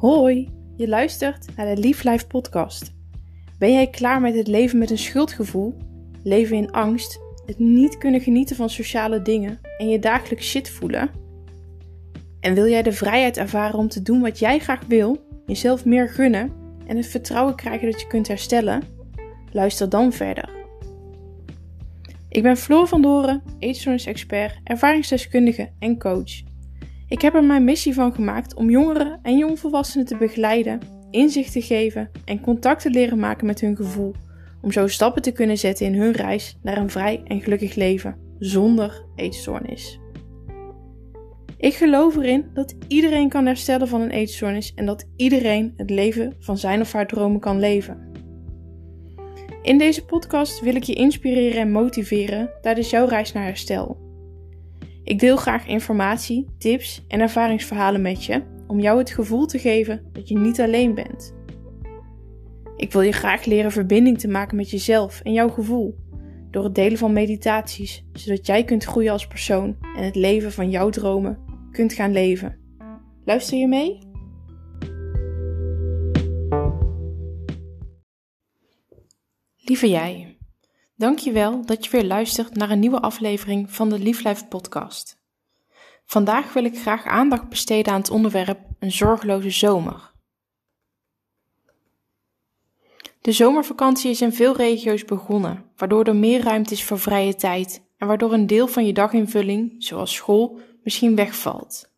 Hoi, je luistert naar de Lief Life podcast. Ben jij klaar met het leven met een schuldgevoel, leven in angst, het niet kunnen genieten van sociale dingen en je dagelijks shit voelen? En wil jij de vrijheid ervaren om te doen wat jij graag wil, jezelf meer gunnen en het vertrouwen krijgen dat je kunt herstellen? Luister dan verder. Ik ben Floor van Doren, eetstoornis-expert, ervaringsdeskundige en coach. Ik heb er mijn missie van gemaakt om jongeren en jongvolwassenen te begeleiden, inzicht te geven en contact te leren maken met hun gevoel, om zo stappen te kunnen zetten in hun reis naar een vrij en gelukkig leven zonder eetstoornis. Ik geloof erin dat iedereen kan herstellen van een eetstoornis en dat iedereen het leven van zijn of haar dromen kan leven. In deze podcast wil ik je inspireren en motiveren tijdens jouw reis naar herstel. Ik deel graag informatie, tips en ervaringsverhalen met je om jou het gevoel te geven dat je niet alleen bent. Ik wil je graag leren verbinding te maken met jezelf en jouw gevoel door het delen van meditaties, zodat jij kunt groeien als persoon en het leven van jouw dromen kunt gaan leven. Luister je mee? Lieve jij. Dankjewel dat je weer luistert naar een nieuwe aflevering van de Lief podcast. Vandaag wil ik graag aandacht besteden aan het onderwerp een zorgeloze zomer. De zomervakantie is in veel regio's begonnen, waardoor er meer ruimte is voor vrije tijd en waardoor een deel van je daginvulling, zoals school, misschien wegvalt.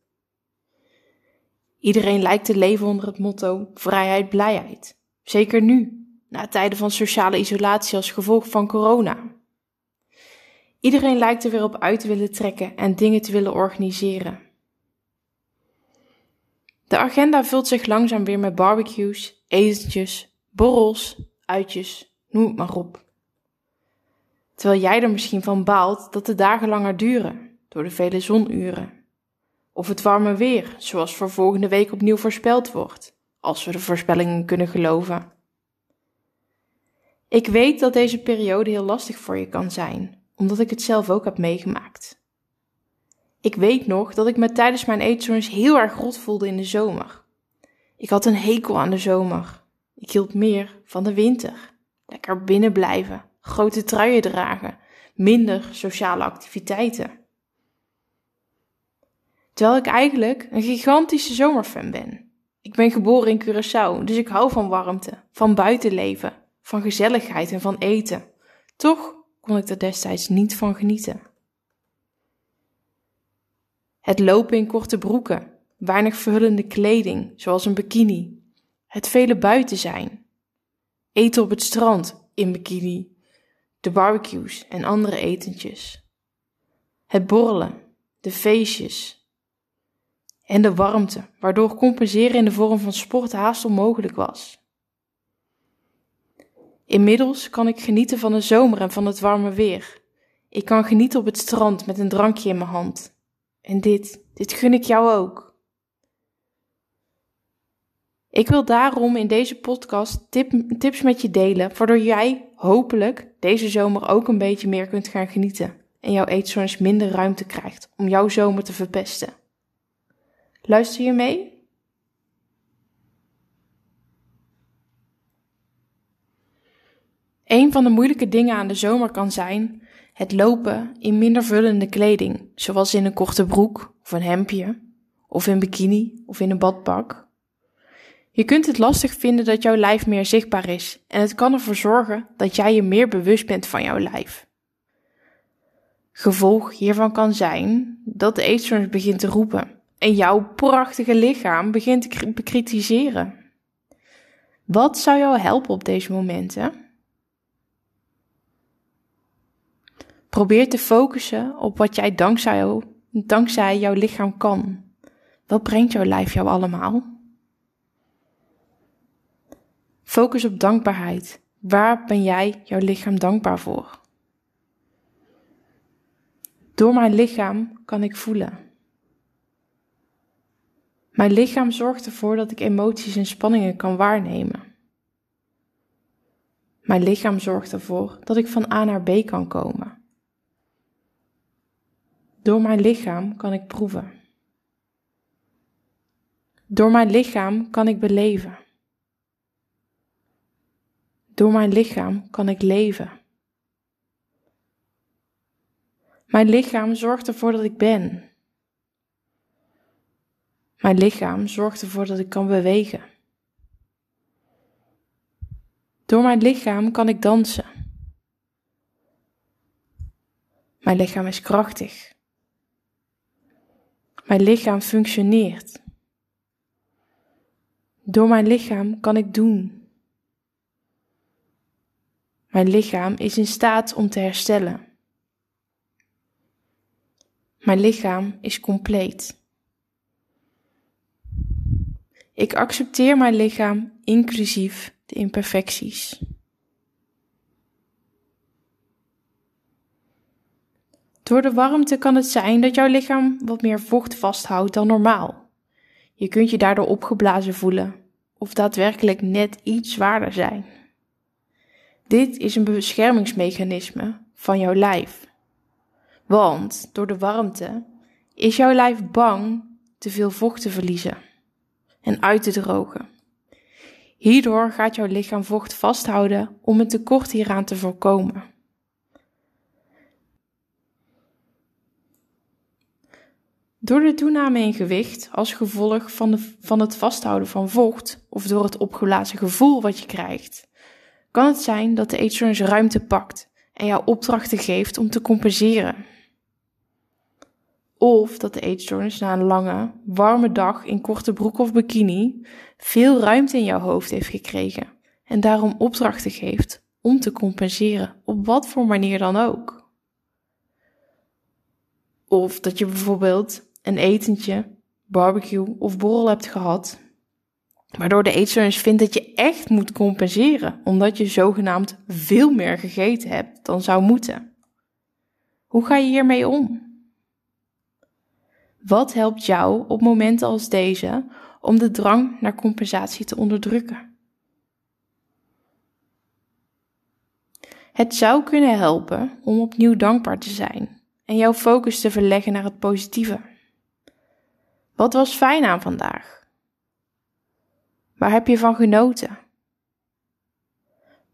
Iedereen lijkt te leven onder het motto vrijheid, blijheid. Zeker nu, na tijden van sociale isolatie als gevolg van corona. Iedereen lijkt er weer op uit te willen trekken en dingen te willen organiseren. De agenda vult zich langzaam weer met barbecues, etentjes, borrels, uitjes, noem het maar op. Terwijl jij er misschien van baalt dat de dagen langer duren door de vele zonuren. Of het warme weer, zoals voor volgende week opnieuw voorspeld wordt, als we de voorspellingen kunnen geloven. Ik weet dat deze periode heel lastig voor je kan zijn, omdat ik het zelf ook heb meegemaakt. Ik weet nog dat ik me tijdens mijn eetstoornis heel erg rot voelde in de zomer. Ik had een hekel aan de zomer. Ik hield meer van de winter. Lekker binnen blijven, grote truien dragen, minder sociale activiteiten. Terwijl ik eigenlijk een gigantische zomerfan ben. Ik ben geboren in Curaçao, dus ik hou van warmte, van buitenleven, van gezelligheid en van eten. Toch kon ik er destijds niet van genieten. Het lopen in korte broeken, weinig verhullende kleding, zoals een bikini, het vele buiten zijn, eten op het strand in bikini, de barbecues en andere etentjes, het borrelen, de feestjes en de warmte, waardoor compenseren in de vorm van sport haast onmogelijk was. Inmiddels kan ik genieten van de zomer en van het warme weer. Ik kan genieten op het strand met een drankje in mijn hand. En dit, dit gun ik jou ook. Ik wil daarom in deze podcast tips met je delen, waardoor jij hopelijk deze zomer ook een beetje meer kunt gaan genieten en jouw eetstoornis minder ruimte krijgt om jouw zomer te verpesten. Luister je mee? Een van de moeilijke dingen aan de zomer kan zijn het lopen in minder vullende kleding, zoals in een korte broek of een hemdje, of in bikini of in een badpak. Je kunt het lastig vinden dat jouw lijf meer zichtbaar is en het kan ervoor zorgen dat jij je meer bewust bent van jouw lijf. Gevolg hiervan kan zijn dat de eetstoornis begint te roepen en jouw prachtige lichaam begint te bekritiseren. Wat zou jou helpen op deze momenten? Probeer te focussen op wat jij dankzij, dankzij jouw lichaam kan. Wat brengt jouw lijf jou allemaal? Focus op dankbaarheid. Waar ben jij jouw lichaam dankbaar voor? Door mijn lichaam kan ik voelen. Mijn lichaam zorgt ervoor dat ik emoties en spanningen kan waarnemen. Mijn lichaam zorgt ervoor dat ik van A naar B kan komen. Door mijn lichaam kan ik proeven. Door mijn lichaam kan ik beleven. Door mijn lichaam kan ik leven. Mijn lichaam zorgt ervoor dat ik ben. Mijn lichaam zorgt ervoor dat ik kan bewegen. Door mijn lichaam kan ik dansen. Mijn lichaam is krachtig. Mijn lichaam functioneert. Door mijn lichaam kan ik doen. Mijn lichaam is in staat om te herstellen. Mijn lichaam is compleet. Ik accepteer mijn lichaam inclusief de imperfecties. Door de warmte kan het zijn dat jouw lichaam wat meer vocht vasthoudt dan normaal. Je kunt je daardoor opgeblazen voelen of daadwerkelijk net iets zwaarder zijn. Dit is een beschermingsmechanisme van jouw lijf. Want door de warmte is jouw lijf bang te veel vocht te verliezen en uit te drogen. Hierdoor gaat jouw lichaam vocht vasthouden om een tekort hieraan te voorkomen. Door de toename in gewicht als gevolg van, de, van het vasthouden van vocht of door het opgeblazen gevoel wat je krijgt, kan het zijn dat de eetstoornis ruimte pakt en jou opdrachten geeft om te compenseren. Of dat de eetstoornis na een lange, warme dag in korte broek of bikini veel ruimte in jouw hoofd heeft gekregen en daarom opdrachten geeft om te compenseren, op wat voor manier dan ook. Of dat je bijvoorbeeld een etentje, barbecue of borrel hebt gehad, waardoor de eetstoornis vindt dat je echt moet compenseren, omdat je zogenaamd veel meer gegeten hebt dan zou moeten. Hoe ga je hiermee om? Wat helpt jou op momenten als deze om de drang naar compensatie te onderdrukken? Het zou kunnen helpen om opnieuw dankbaar te zijn en jouw focus te verleggen naar het positieve. Wat was fijn aan vandaag? Waar heb je van genoten?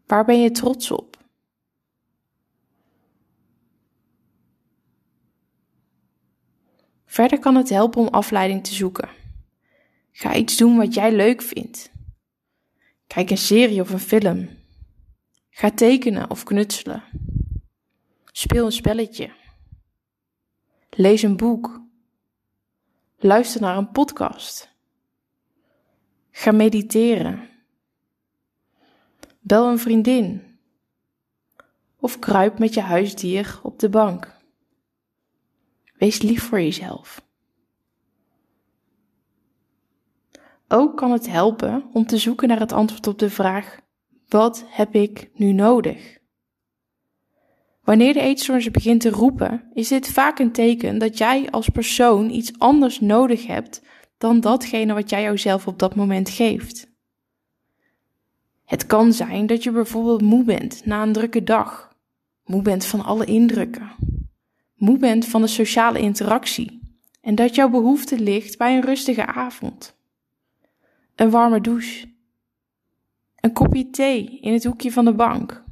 Waar ben je trots op? Verder kan het helpen om afleiding te zoeken. Ga iets doen wat jij leuk vindt. Kijk een serie of een film. Ga tekenen of knutselen. Speel een spelletje. Lees een boek. Luister naar een podcast. Ga mediteren. Bel een vriendin. Of kruip met je huisdier op de bank. Wees lief voor jezelf. Ook kan het helpen om te zoeken naar het antwoord op de vraag: wat heb ik nu nodig? Wanneer de eetstoornis begint te roepen, is dit vaak een teken dat jij als persoon iets anders nodig hebt dan datgene wat jij jouzelf op dat moment geeft. Het kan zijn dat je bijvoorbeeld moe bent na een drukke dag, moe bent van alle indrukken, moe bent van de sociale interactie en dat jouw behoefte ligt bij een rustige avond. Een warme douche. Een kopje thee in het hoekje van de bank.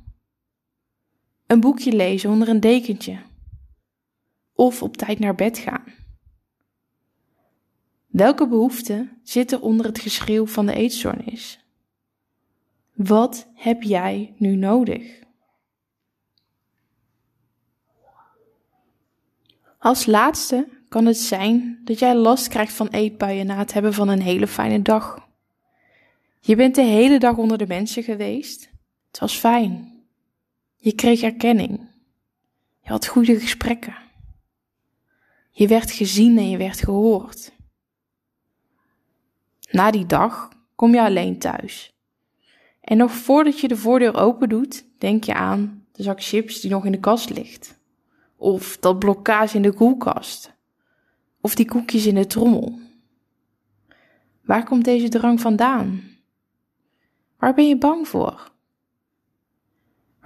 Een boekje lezen onder een dekentje. Of op tijd naar bed gaan. Welke behoeften zitten onder het geschreeuw van de eetstoornis? Wat heb jij nu nodig? Als laatste kan het zijn dat jij last krijgt van eetbuien na het hebben van een hele fijne dag. Je bent de hele dag onder de mensen geweest. Het was fijn. Je kreeg erkenning. Je had goede gesprekken. Je werd gezien en je werd gehoord. Na die dag kom je alleen thuis. En nog voordat je de voordeur open doet, denk je aan de zak chips die nog in de kast ligt. Of dat blokkage in de koelkast. Of die koekjes in de trommel. Waar komt deze drang vandaan? Waar ben je bang voor?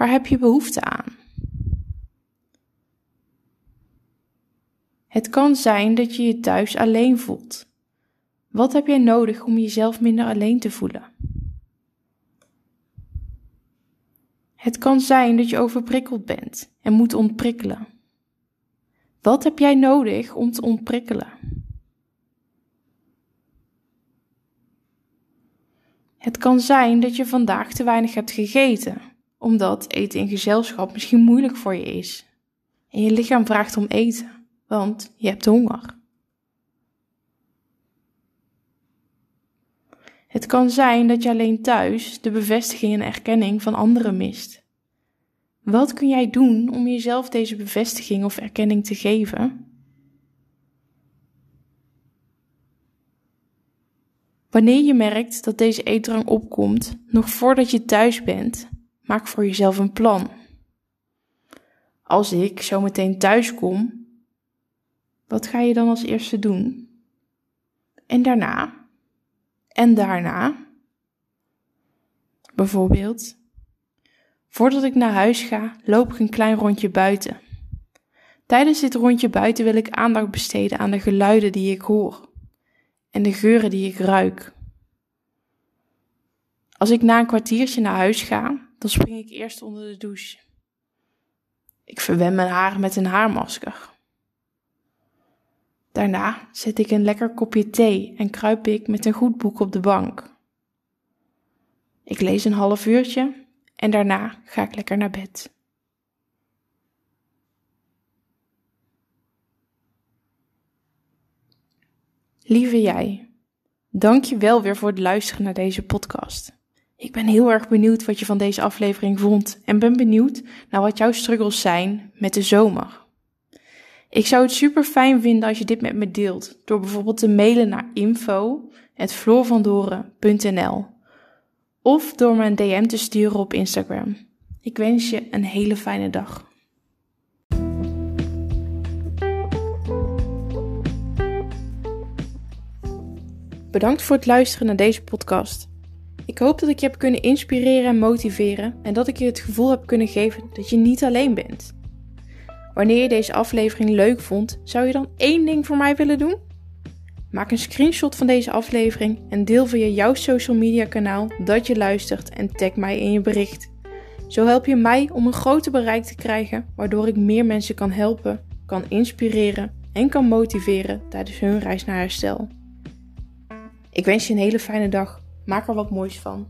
Waar heb je behoefte aan? Het kan zijn dat je je thuis alleen voelt. Wat heb jij nodig om jezelf minder alleen te voelen? Het kan zijn dat je overprikkeld bent en moet ontprikkelen. Wat heb jij nodig om te ontprikkelen? Het kan zijn dat je vandaag te weinig hebt gegeten, omdat eten in gezelschap misschien moeilijk voor je is. En je lichaam vraagt om eten, want je hebt honger. Het kan zijn dat je alleen thuis de bevestiging en erkenning van anderen mist. Wat kun jij doen om jezelf deze bevestiging of erkenning te geven? Wanneer je merkt dat deze eetdrang opkomt, nog voordat je thuis bent, maak voor jezelf een plan. Als ik zo meteen thuis kom, wat ga je dan als eerste doen? En daarna? En daarna? Bijvoorbeeld, voordat ik naar huis ga, loop ik een klein rondje buiten. Tijdens dit rondje buiten wil ik aandacht besteden aan de geluiden die ik hoor en de geuren die ik ruik. Als ik na een kwartiertje naar huis ga, dan spring ik eerst onder de douche. Ik verwen mijn haar met een haarmasker. Daarna zet ik een lekker kopje thee en kruip ik met een goed boek op de bank. Ik lees een half uurtje en daarna ga ik lekker naar bed. Lieve jij, dank je wel weer voor het luisteren naar deze podcast. Ik ben heel erg benieuwd wat je van deze aflevering vond en ben benieuwd naar wat jouw struggles zijn met de zomer. Ik zou het super fijn vinden als je dit met me deelt door bijvoorbeeld te mailen naar info@floorvandoren.nl of door me een DM te sturen op Instagram. Ik wens je een hele fijne dag. Bedankt voor het luisteren naar deze podcast. Ik hoop dat ik je heb kunnen inspireren en motiveren en dat ik je het gevoel heb kunnen geven dat je niet alleen bent. Wanneer je deze aflevering leuk vond, zou je dan één ding voor mij willen doen? Maak een screenshot van deze aflevering en deel via jouw social media kanaal dat je luistert en tag mij in je bericht. Zo help je mij om een groter bereik te krijgen, waardoor ik meer mensen kan helpen, kan inspireren en kan motiveren tijdens hun reis naar herstel. Ik wens je een hele fijne dag. Maak er wat moois van.